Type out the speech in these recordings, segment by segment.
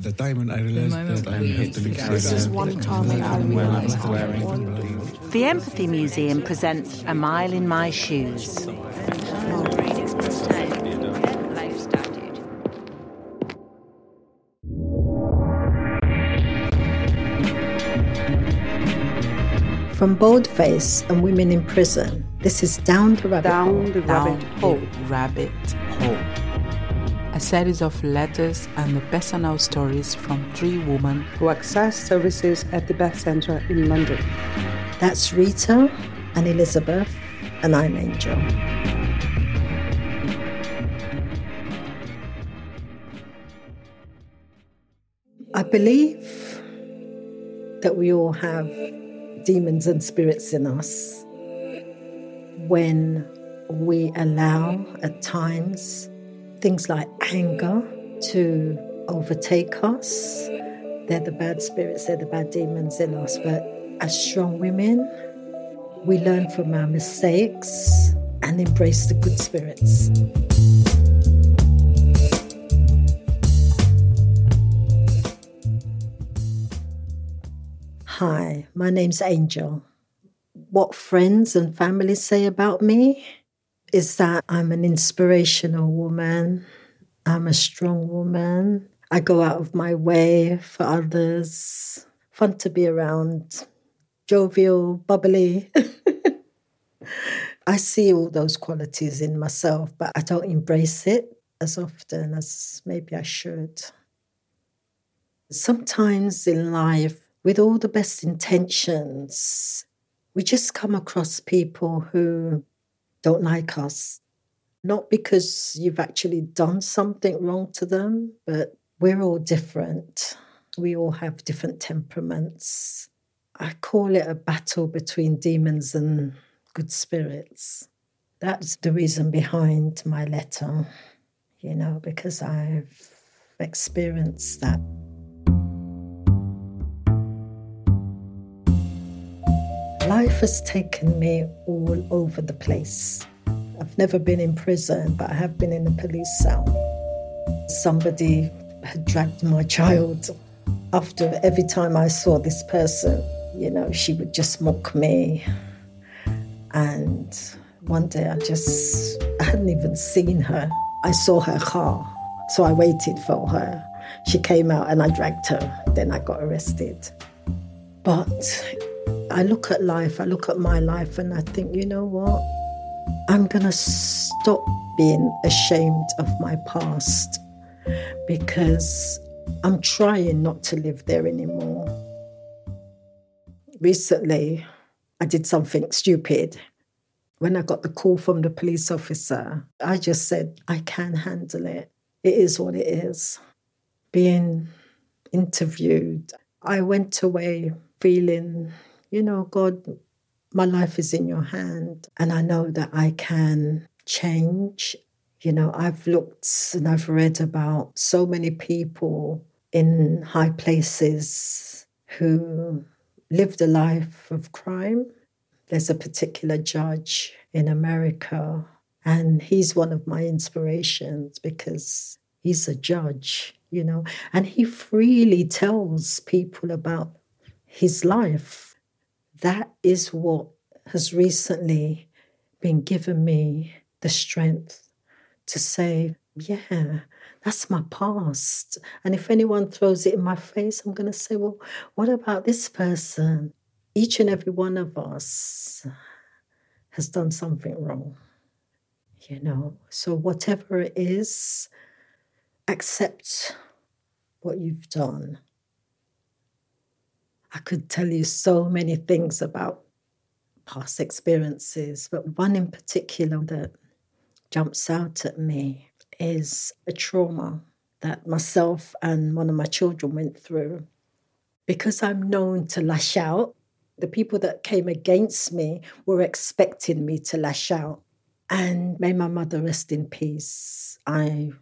The time when I realized that I have to leave This is one time I realized The Empathy Museum presents A Mile in My Shoes. From Boldface and Women in Prison, this is Down the Rabbit Down Hole. the rabbit hole. Rabbit Hole. A series of letters and the personal stories from three women Who access services at the Beth Centre in London. That's Rita and Elizabeth, and I'm Angel. I believe that we all have demons and spirits in us when we allow at times things like anger to overtake us. They're the bad spirits, they're the bad demons in us. But as strong women, we learn from our mistakes and embrace the good spirits. Hi, my name's Angel. What friends and family say about me is that I'm an inspirational woman, I'm a strong woman, I go out of my way for others, fun to be around, jovial, bubbly. I see all those qualities in myself, but I don't embrace it as often as maybe I should. Sometimes in life, with all the best intentions, we just come across people who don't like us. Not because you've actually done something wrong to them, but we're all different. We all have different temperaments. I call it a battle between demons and good spirits. That's the reason behind my letter, you know, because I've experienced that. Life has taken me all over the place. I've never been in prison, but I have been in a police cell. Somebody had dragged my child. After every time I saw this person, you know, she would just mock me. And one day I just, I hadn't even seen her. I saw her car, so I waited for her. She came out and I dragged her. Then I got arrested. But I look at life, I look at my life, and I think, you know what? I'm going to stop being ashamed of my past because I'm trying not to live there anymore. Recently, I did something stupid. When I got the call from the police officer, I just said, I can handle it. It is what it is. Being interviewed, I went away feeling, you know, God, my life is in your hand, and I know that I can change. You know, I've looked and I've read about so many people in high places who lived a life of crime. There's a particular judge in America, and he's one of my inspirations because he's a judge, you know, and he freely tells people about his life. That is what has recently been given me the strength to say, yeah, that's my past. And if anyone throws it in my face, I'm going to say, well, what about this person? Each and every one of us has done something wrong, you know. So, whatever it is, accept what you've done. I could tell you so many things about past experiences, but one in particular that jumps out at me is a trauma that myself and one of my children went through. Because I'm known to lash out, the people that came against me were expecting me to lash out. And may my mother rest in peace. I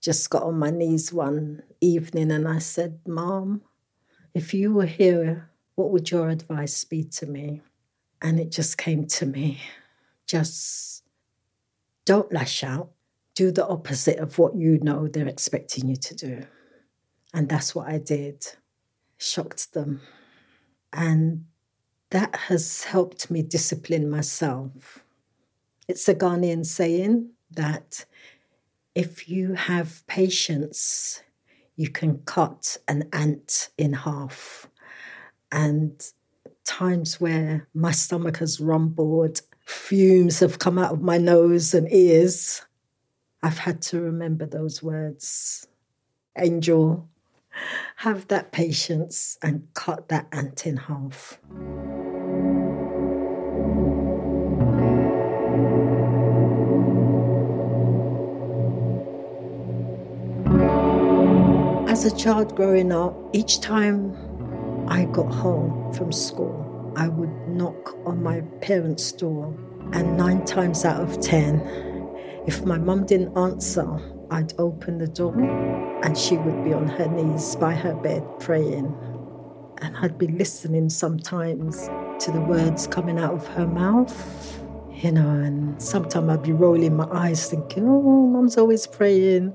just got on my knees one evening and I said, Mom, if you were here, what would your advice be to me? And it just came to me just don't lash out. Do the opposite of what you know they're expecting you to do. And that's what I did. Shocked them. And that has helped me discipline myself. It's a Ghanaian saying that if you have patience, you can cut an ant in half. And times where my stomach has rumbled, fumes have come out of my nose and ears, I've had to remember those words. Angel, have that patience and cut that ant in half. As a child growing up, each time I got home from school, I would knock on my parents' door, and nine times out of ten, if my mum didn't answer, I'd open the door and she would be on her knees by her bed praying. And I'd be listening sometimes to the words coming out of her mouth, you know, and sometimes I'd be rolling my eyes thinking, oh, mum's always praying.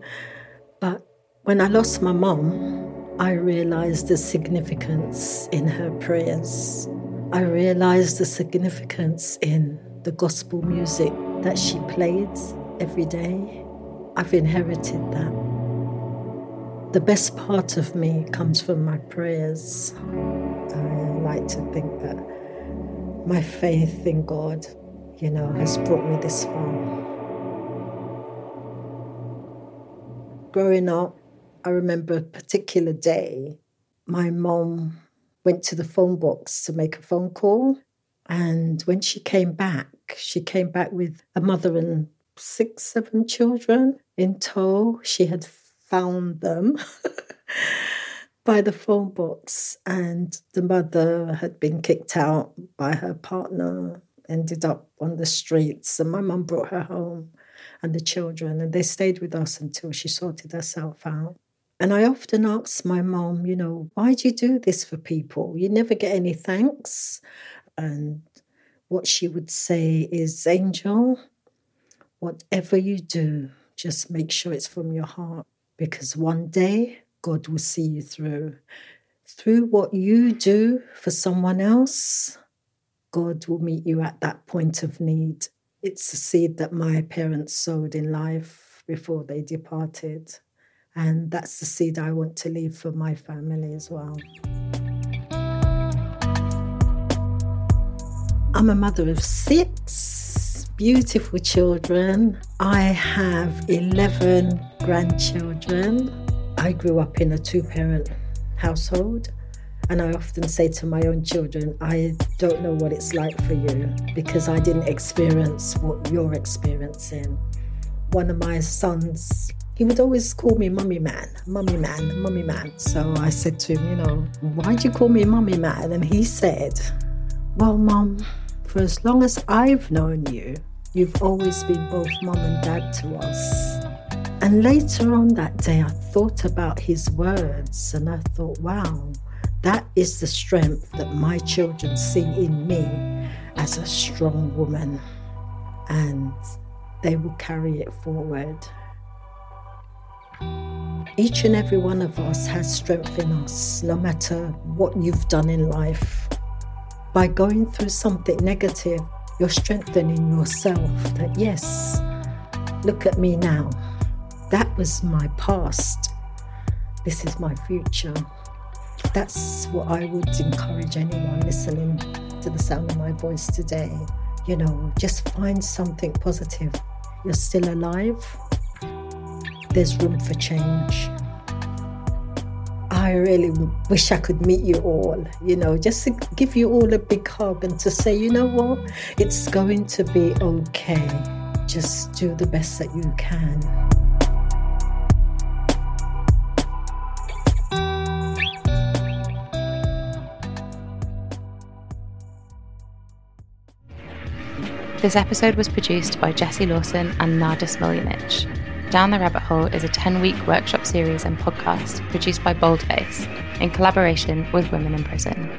But when I lost my mum, I realized the significance in her prayers. I realized the significance in the gospel music that she played every day. I've inherited that. The best part of me comes from my prayers. I like to think that my faith in God, you know, has brought me this far. Growing up, I remember a particular day, my mom went to the phone box to make a phone call. And when she came back, she came back with a mother and six, seven children in tow. She had found them by the phone box, and the mother had been kicked out by her partner, ended up on the streets. And my mum brought her home and the children, and they stayed with us until she sorted herself out. And I often ask my mom, you know, why do you do this for people? You never get any thanks. And what she would say is, Angel, whatever you do, just make sure it's from your heart because one day God will see you through. Through what you do for someone else, God will meet you at that point of need. It's a seed that my parents sowed in life before they departed. And that's the seed I want to leave for my family as well. I'm a mother of six beautiful children. I have 11 grandchildren. I grew up in a two parent household. And I often say to my own children, I don't know what it's like for you because I didn't experience what you're experiencing. One of my sons he would always call me mummy man, mummy man, mummy man. So I said to him, you know, why do you call me mummy man? And he said, well, mum, for as long as I've known you, you've always been both mum and dad to us. And later on that day, I thought about his words and I thought, wow, that is the strength that my children see in me as a strong woman. And they will carry it forward. Each and every one of us has strength in us, no matter what you've done in life. By going through something negative, you're strengthening yourself that, yes, look at me now. That was my past. This is my future. That's what I would encourage anyone listening to the sound of my voice today. You know, just find something positive. You're still alive there's room for change. I really wish I could meet you all, you know, just to give you all a big hug and to say, you know what, it's going to be okay. Just do the best that you can. This episode was produced by Jesse Lawson and Nada Smiljanic. Down the Rabbit Hole is a 10 week workshop series and podcast produced by Boldface in collaboration with Women in Prison.